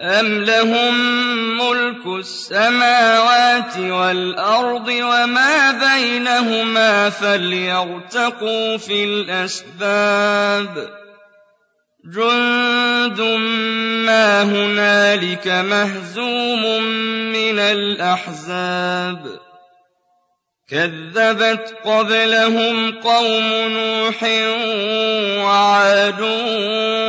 أَمْ لَهُم مُّلْكُ السَّمَاوَاتِ وَالْأَرْضِ وَمَا بَيْنَهُمَا فَلْيَرْتَقُوا فِي الْأَسْبَابِ جُندٌ مَّا هُنَالِكَ مَهْزُومٌ مِّنَ الْأَحْزَابِ كذبت قبلهم قوم نوح وعاد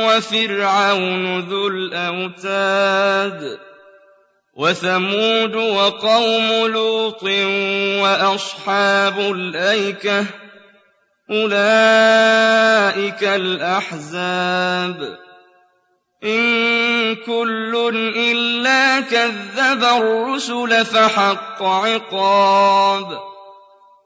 وفرعون ذو الأوتاد وثمود وقوم لوط وأصحاب الأيكة أولئك الأحزاب إن كل إلا كذب الرسل فحق عقاب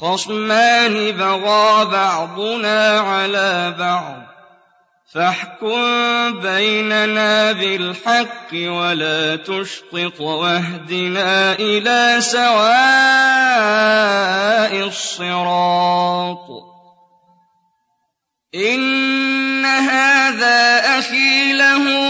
خصمان بغى بعضنا على بعض. فاحكم بيننا بالحق ولا تشطط واهدنا إلى سواء الصراط. إن هذا أخي له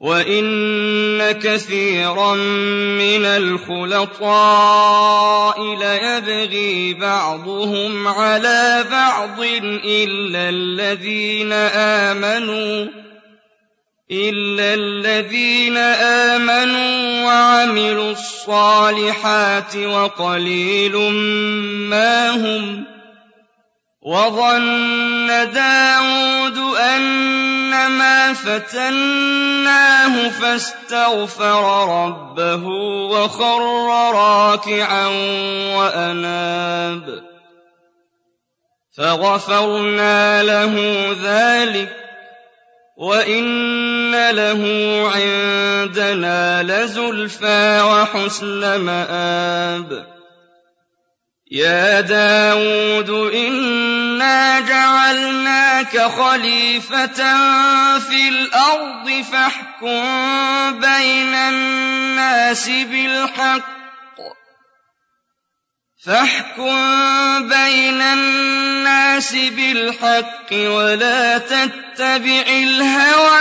وَإِنَّ كَثِيرًا مِّنَ الْخُلَطَاءِ لَيَبْغِي بَعْضُهُمْ عَلَىٰ بَعْضٍ إِلَّا الَّذِينَ آمَنُوا إِلَّا الَّذِينَ آمَنُوا وَعَمِلُوا الصَّالِحَاتِ وَقَلِيلٌ مَّا هُمْ ۗ وَظَنَّ دَاوُودُ أَنَّمَا فَتَنَّاهُ فَاسْتَغْفَرَ رَبَّهُ وَخَرَّ رَاكِعًا وَأَنَابَ. فَغَفَرْنَا لَهُ ذَٰلِكَ وَإِنَّ لَهُ عِندَنَا لَزُلْفَىٰ وَحُسْنَ مَآبٍ. يَا دَاوُودُ إِنَّا جَعَلْنَاكَ خَلِيفَةً فِي الْأَرْضِ فَاحْكُم بَيْنَ النَّاسِ بِالْحَقِّ فاحكم بين الناس بالحق ولا تتبع الهوى